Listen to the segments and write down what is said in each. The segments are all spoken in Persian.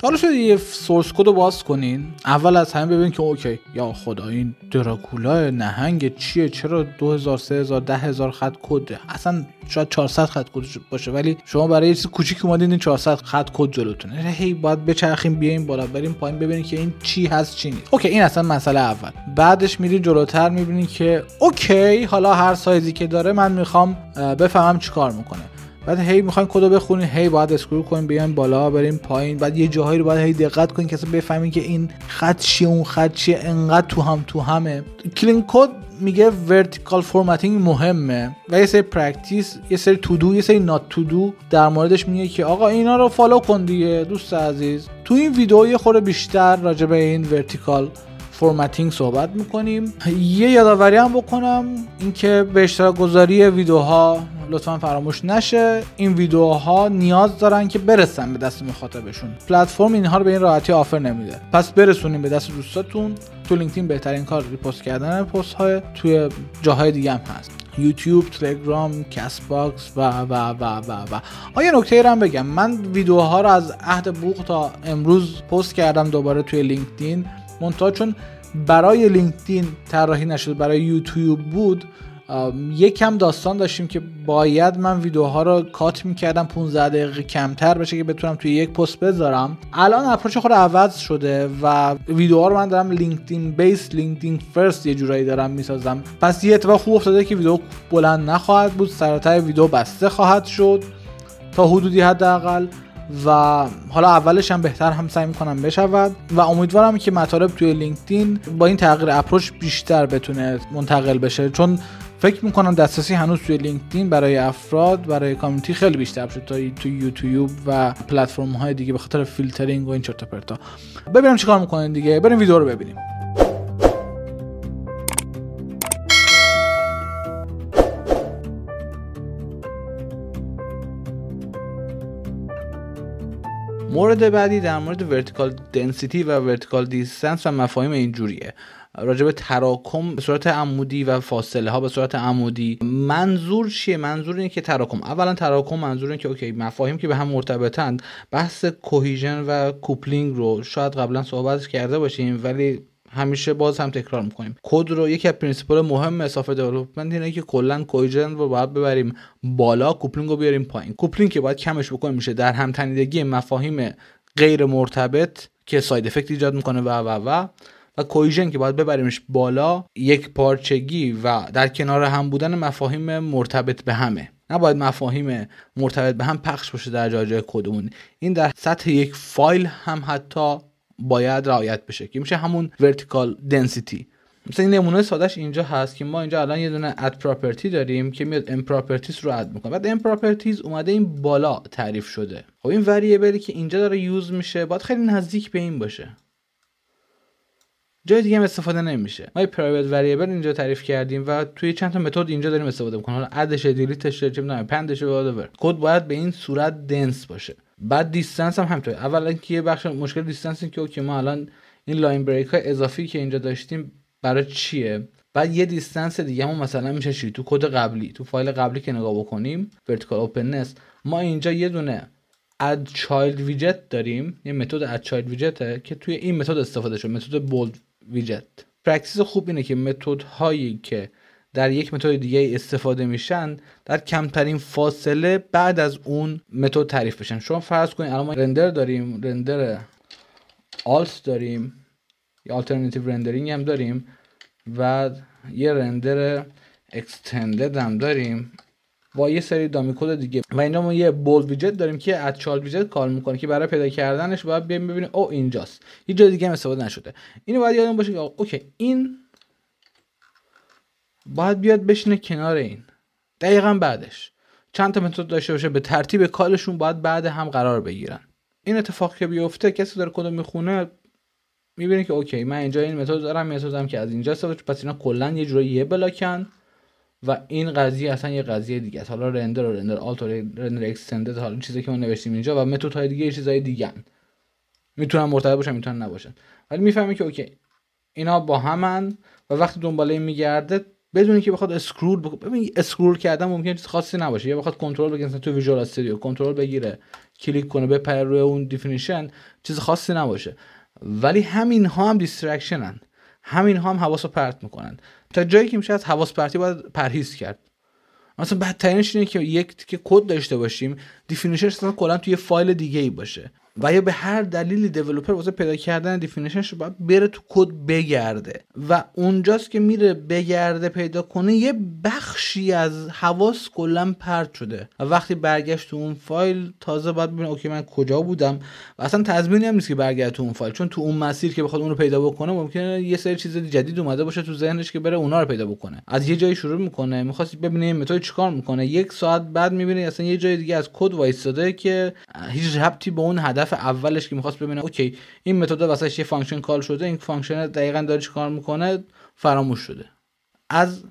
تا حالا شده یه source code رو باز کنین. اول از همه ببین که OK. یا خدا این دراکولا نهنگ چیه؟ چرا 2000 3000 10000 خط کد؟ اصلا شاید 400 خط کد باشه ولی شما برای یه چیز کوچیک اومدین این 400 خط کد جلوتونه هی باید بچرخیم بیایم بالا بریم پایین ببینید که این چی هست چی نیست. OK این اصلا مسئله اول. بعدش میری جلوتر می‌بینید که OK حالا هر سایزی که داره من می‌خوام بفهمم چیکار می‌کنه. بعد هی می‌خواین کدو بخونین هی باید scroll کنین بیاین بالا بریم پایین. بعد یه جاهایی رو باید هی دقت کنین که اصلا بفهمین که این خط چیه اون خط چیه. انقدر تو هم تو همه. Clean Code میگه vertical formatting مهمه و یه سری practice یه سری to do یه سری not to do در موردش میگه که آقا اینا رو follow کن دیگه دوست عزیز. تو این ویدیو یه خورده بیشتر راجع به این vertical formatting صحبت می‌کنیم. یه یادآوری هم بکنم اینکه به اشتراک گذاری ویدیوها لطفا فراموش نشه. این ویدیوها نیاز دارن که برسن به دست مخاطبشون. پلتفرم اینها رو به این راحتی offer نمیده. پس برسونیم به دست دوستاتون. تو لینکدین بهترین کار repost کردن پست های توی جاهای دیگه هم هست. یوتیوب، تلگرام، کست باکس و و و و. و یه نکته هم بگم. من ویدیوها رو از عهد بوق تا امروز پست کردم دوباره توی لینکدین. منتها چون برای لینکدین طراحی نشد برای یوتیوب بود یکم داستان داشتیم که باید من ویدیوها رو cut می‌کردم 15 دقیقه کمتر بشه که بتونم توی یک پست بذارم. الان approach خود عوض شده و ویدیوها رو من دارم LinkedIn base LinkedIn first یه جورایی دارم می‌سازم. پس یه اتفاق خوب افتاده که ویدیو بلند نخواهد بود سر و ته ویدیو بسته خواهد شد تا حدودی حداقل و حالا اولش هم بهتر هم سعی می‌کنم بشود و امیدوارم که مطالب توی لینکدین با این تغییر approach بیشتر بتونه منتقل بشه. چون فکر می‌کنم دسترسی هنوز توی لینکدین برای افراد برای community خیلی بیشتر شد تا توی یوتیوب و پلتفرم های دیگه به خاطر فیلترینگ و این چرت پرتا. ببینم چیکار می‌کنین دیگه. بریم ویدیو رو ببینیم. مورد بعدی در مورد vertical density و vertical distance و مفاهیم اینجوریه. راجع به تراکم به صورت عمودی و فاصله ها به صورت عمودی. منظور چیه؟ منظور اینه که تراکم. اولا تراکم منظور اینه که OK مفاهیم که به هم مرتبطند بحث cohesion و coupling رو شاید قبلا صحبت کرده باشیم ولی همیشه باز هم تکرار می‌کنیم. کد رو یکی از principle مهم software development اینه که کلا cohesion رو باید ببریم بالا coupling رو بیاریم پایین. coupling که باید کمش بکنیم میشه در هم تنیدگی مفاهیم غیر مرتبط که side effect ایجاد می‌کنه و و و. و cohesion که باید ببریمش بالا یکپارچگی و در کنار هم بودن مفاهیم مرتبط به همه. نباید مفاهیم مرتبط به هم پخش باشه در جای جای کدمون این در سطح یک فایل هم حتی باید رعایت بشه که میشه همون vertical density مثلا این نمونه سادش اینجا هست که ما اینجا الان یه دونه add property داریم که میاد m properties رو add می‌کنه. بعد m properties اومده این بالا تعریف شده. خب این variable ی که اینجا داره use میشه. باید خیلی نزدیک به این باشه. جای دیگه هم استفاده نمیشه. ما private variable اینجا تعریف کردیم و توی چند تا متد اینجا داریم استفاده می‌کنیم. حالا add ش delete ش چه می‌دونم append ش کد باید به این صورت dense باشه. بعد distance هم همینطور اولا که یه بخش مشکل distance که OK ما الان این line break های اضافی که اینجا داشتیم برای چیه؟ بعد یه distance دیگه هم مثلا میشه چی؟ تو کد قبلی تو فایل قبلی که نگاه بکنیم vertical openness ما اینجا یه دونه add child widget داریم. یه متد add child widget ه که توی این متد استفاده شده متد build widget practice خوب اینه که متد هایی که در یک متد دیگه استفاده میشن در کمترین فاصله بعد از اون متد تعریف بشن. شما فرض کنید الان ما render داریم render alt داریم یا alternative rendering هم داریم و یه render extended هم داریم. با یه سری dummy code دیگه. و اینجا ما یه build widget داریم که از child widget کار می‌کنه که برای پیدا کردنش باید بیایم ببینیم او اینجاست. یه جای دیگه هم استفاده نشده. اینو باید یادمون باشه که OK این باید بیاد بشینه کنار این. دقیقا بعدش. چند تا متد داشته باشه به ترتیب call شون باید بعد هم قرار بگیرن. این اتفاق که بیفته کسی داره کد می‌خونه می‌بینه که okay من اینجا این متد دارم می‌سازم که از اینجا استفاده پس اینا کلا یه جورایی یه block ن. و این قضیه اصلا یه قضیه دیگه است. حالا render و render alt و render extended حالا چیزی که ما نوشتیم اینجا و متد های دیگه چیزای دیگه می‌تونن مرتبط باشن می‌تونن نباشن. ولی می‌فهمی که okay اینا با همن و وقتی دنبالش میگرده بدون که بخواد scroll بکنه ببین scroll کردن ممکنه چیز خاصی نباشه. یا بخواد کنترل بگیره تو Visual Studio کنترل بگیره کلیک کنه بپره روی اون definition چیز خاصی نباشه. ولی همین ها هم distraction ن همین هم حواس رو پرت می‌کنن. تا جایی که میشه از حواس پرتی باید پرهیز کرد. مثلا بدترینش اینه که یه تیکه کد داشته باشیم. definition اصلا کلا توی فایل دیگه ای باشه. و یا به هر دلیلی developer واسه پیدا کردن definition ش باید بره تو کد بگرده. و اونجاست که میره بگرده پیدا کنه یه بخشی از حواس کلا پرت شده. و وقتی برگشت تو اون فایل تازه باید ببینه okay من کجا بودم؟ و اصلا تضمینی هم نیست که برگرده تو اون فایل. چون تو اون مسیر که بخواد اون رو پیدا بکنه ممکنه یه سری چیز جدید اومده باشه تو ذهنش که بره اونا رو پیدا بکنه. از یه جایی شروع می‌کنه. می‌خواست ببینه متد چیکار می‌کنه. یک ساعت بعد می‌بینه اصلا یه جای دیگه از کد وایستاده که هیچ ربطی به اون هدف اولش که می‌خواست ببینه okay این متد واسه یه function call شده این function دقیقا داره کار می‌کنه؟ فراموش شده. از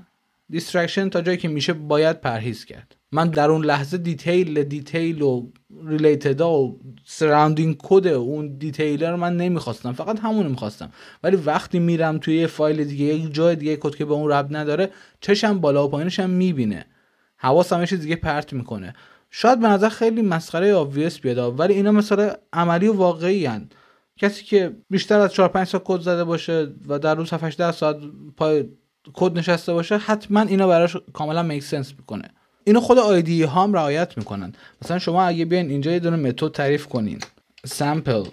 distraction تا جایی که میشه باید پرهیز کرد. من در اون لحظه detail detail و related و surrounding code اون detail رو من نمی‌خواستم. فقط همون می‌خواستم. ولی وقتی میرم توی یه فایل دیگه یک جای دیگه کد که به اون ربط نداره چشم بالا و پایینش هم می‌بینه. حواسم دیگه پرت می‌کنه. شاید به نظر خیلی مسخره obvious بیاد ولی اینا مثلا عملی و واقعی هن. کسی که بیشتر از 4 5 ساعت کد زده باشه و در روز 7 10 ساعت پای کد نشسته باشه حتما اینا براش کاملا make sense می‌کنه. اینو خود IDE ها هم رعایت می‌کنن. مثلا شما اگه بیاین اینجا یه دونه متد تعریف کنین. sample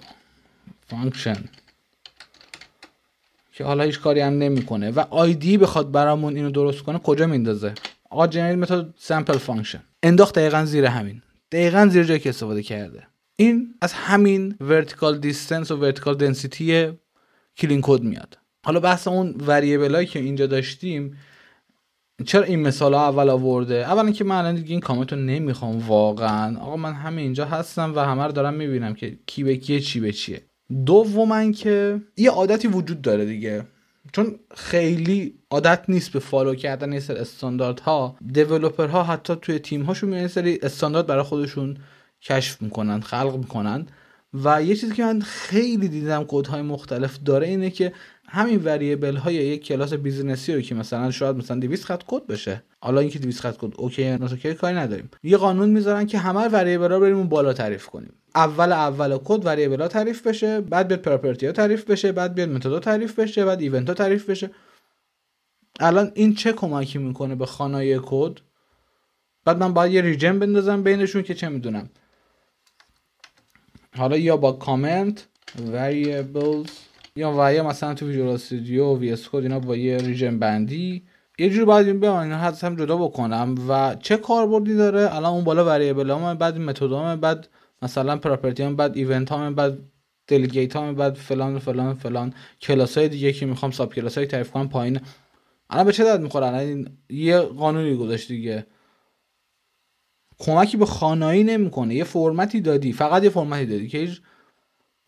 function. که حالا هیچ کاری هم نمی‌کنه. و IDE بخواد برامون اینو درست کنه کجا میندازه؟ آقا generate method sample function. انداخت دقیقا زیر همین. دقیقا زیر جایی که استفاده کرده. این از همین vertical distance و vertical density Clean Code میاد. حالا بحث اون variable که اینجا داشتیم چرا این مثال ها اول آورده؟ اولا که من الان دیگه این کامنت رو نمی‌خوام واقعا. آقا من همه اینجا هستم و همه رو دارم می‌بینم که کی به کیه چی به چیه. دوما که یه عادتی وجود داره دیگه. چون خیلی عادت نیست به فالو کردن یه سری استانداردها. ها حتی توی تیم هاشون یه سری استاندارد برای خودشون کشف می‌کنن خلق می‌کنن. و یه چیزی که من خیلی دیدم کودهای مختلف داره اینه که همین variable های یک کلاس business ی رو که مثلا شاید مثلا 200 خط کد بشه. حالا اینکه 200 خط کد okay okay کاری نداریم. یه قانون می‌ذارن که همه variable ها بریم اون بالا تعریف کنیم. اول اول کد variable ها تعریف بشه بعد بیاد property ها تعریف بشه بعد بیاد متد تعریف بشه بعد event ها تعریف بشه. الان این چه کمکی می‌کنه به خوانایی کد؟ بعد من باید یه region بندازم بینشون که چه می‌دونم. حالا یا با کامنت variables یا و یا مثلا تو Visual Studio و VS اینا با یه region بندی یه جوری باید این اینا هم جدا بکنم و چه کاربردی داره؟ الان اون بالا variable هم بعد متد بعد مثلا property هم بعد event هم بعد delegate هم بعد فلان فلان فلان. کلاس های دیگه که می‌خوام sub class های تعریف کنم پایین. الان به چه درد می‌خوره؟ الان یه قانونی گذاشت دیگه. کمکی به خانایی نمی‌کنه. یه فرمتی دادی. فقط یه فرمتی دادی. که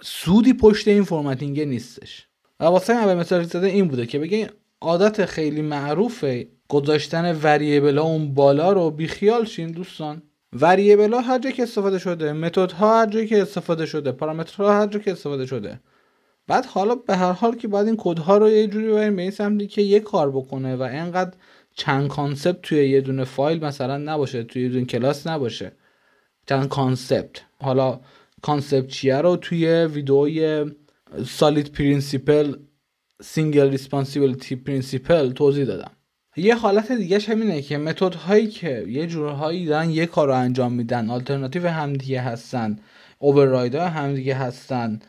سودی پشت این فرمتینگ نیستش. و واسه اول مثال زده این بوده که بگه عادت خیلی معروفه گذاشتن وریبل اون بالا رو بیخیال شین دوستان. وریبل ها هر جایی که استفاده شده متد ها هر جایی که استفاده شده پارامترها هر جایی که استفاده شده. بعد حالا به هر حال که باید این کد ها رو یه جوری بریم به این سمتی که یه کار بکنه و اینقدر چند concept توی یه دونه فایل مثلا نباشه توی یه دونه کلاس نباشه. چند concept. حالا concept چیه رو توی ویدئوی SOLID principle single responsibility principle توضیح دادم. یه حالت دیگه همینه که متد هایی که یه جورهایی دارن یه کار رو انجام میدن آلترناتیو همدیگه هستن override ها همدیگه هستن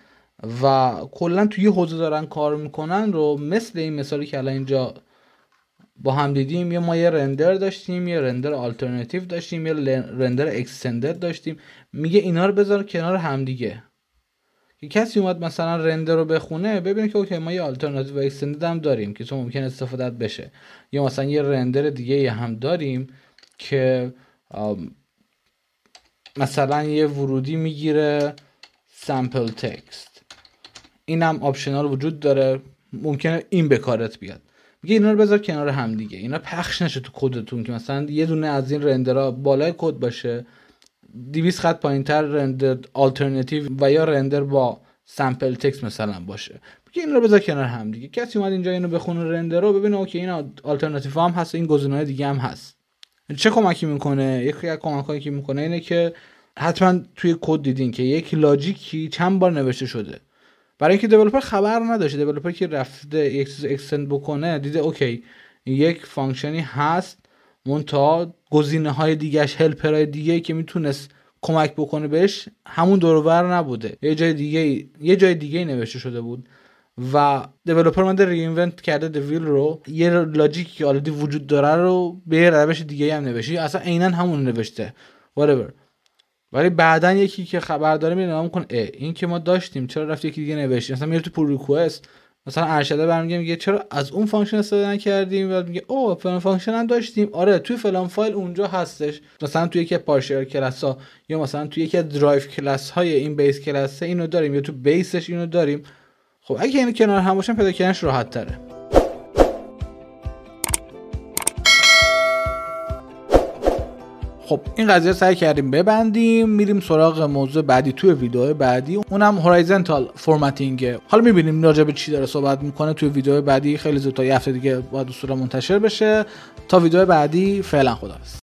و کلا توی یه حوزه دارن کار می‌کنن رو مثل این مثالی که الان اینجا با هم دیدیم یه ما یه render داشتیم یه render alternative داشتیم یه render extended داشتیم. میگه اینا رو بذار کنار همدیگه. که کسی اومد مثلا render رو بخونه ببینه که okay ما یه آلترناتیو و extended هم داریم که تو ممکن استفاده بشه. یا مثلا یه render دیگه هم داریم که مثلا یه ورودی می‌گیره sample text اینم optional وجود داره. ممکنه این به کارت بیاد. میگه اینا رو بذار کنار هم دیگه. اینا پخش نشه تو کدتون که مثلا یه دونه از این render ها بالای کد باشه. 200 خط پایینتر render alternative و یا render با sample text مثلا باشه. که این رو بذار کنار هم دیگه. کسی اومد اینجا اینو بخونه render رو ببینه okay این آلترناتیو هم هست این گزینه‌های دیگه هم هست. چه کمکی می‌کنه؟ یکی از کمکایی که می‌کنه اینه که حتما توی کد دیدین که یک logic ی چند بار نوشته شده. برای اینکه developer خبر نداشته developer که رفته یک چیز extend بکنه دیده okay یک function ی هست منتها گزینه های دیگهش helper های دیگه که می‌تونست کمک بکنه بهش همون دور و بر نبوده. یه جای دیگه یه جای دیگه نوشته شده بود و developer اومده reinvent کرده the wheel رو. یه logic ی که already وجود داره رو به روش دیگه هم نوشته. اصلا عینا همون نوشته. Whatever. ولی بعدا یکی که خبر داره میره نگاه کنه این که ما داشتیم چرا رفت یکی دیگه نوشت؟ مثلا میره تو pull request مثلا ارشده برمیگه میگه چرا از اون function استفاده نکردیم؟ و میگه او فلان function هم داشتیم. آره توی فلان فایل اونجا هستش. مثلا توی یکی partial class ها یا مثلا توی یکی از derived class های این base class اینو داریم یا تو base ش اینو داریم. خب اگه این کنار هم باشن پیدا کردنش راحت تره. خب این قضیه سعی کردیم ببندیم میریم سراغ موضوع بعدی توی ویدیو بعدی. اونم هورایزنتال فرمتینگ حالا می‌بینیم راجع به چی داره صحبت می‌کنه توی ویدیو بعدی. خیلی زود تا یه هفته دیگه باید صورت منتشر بشه. تا ویدیو بعدی فعلا خداحافظ.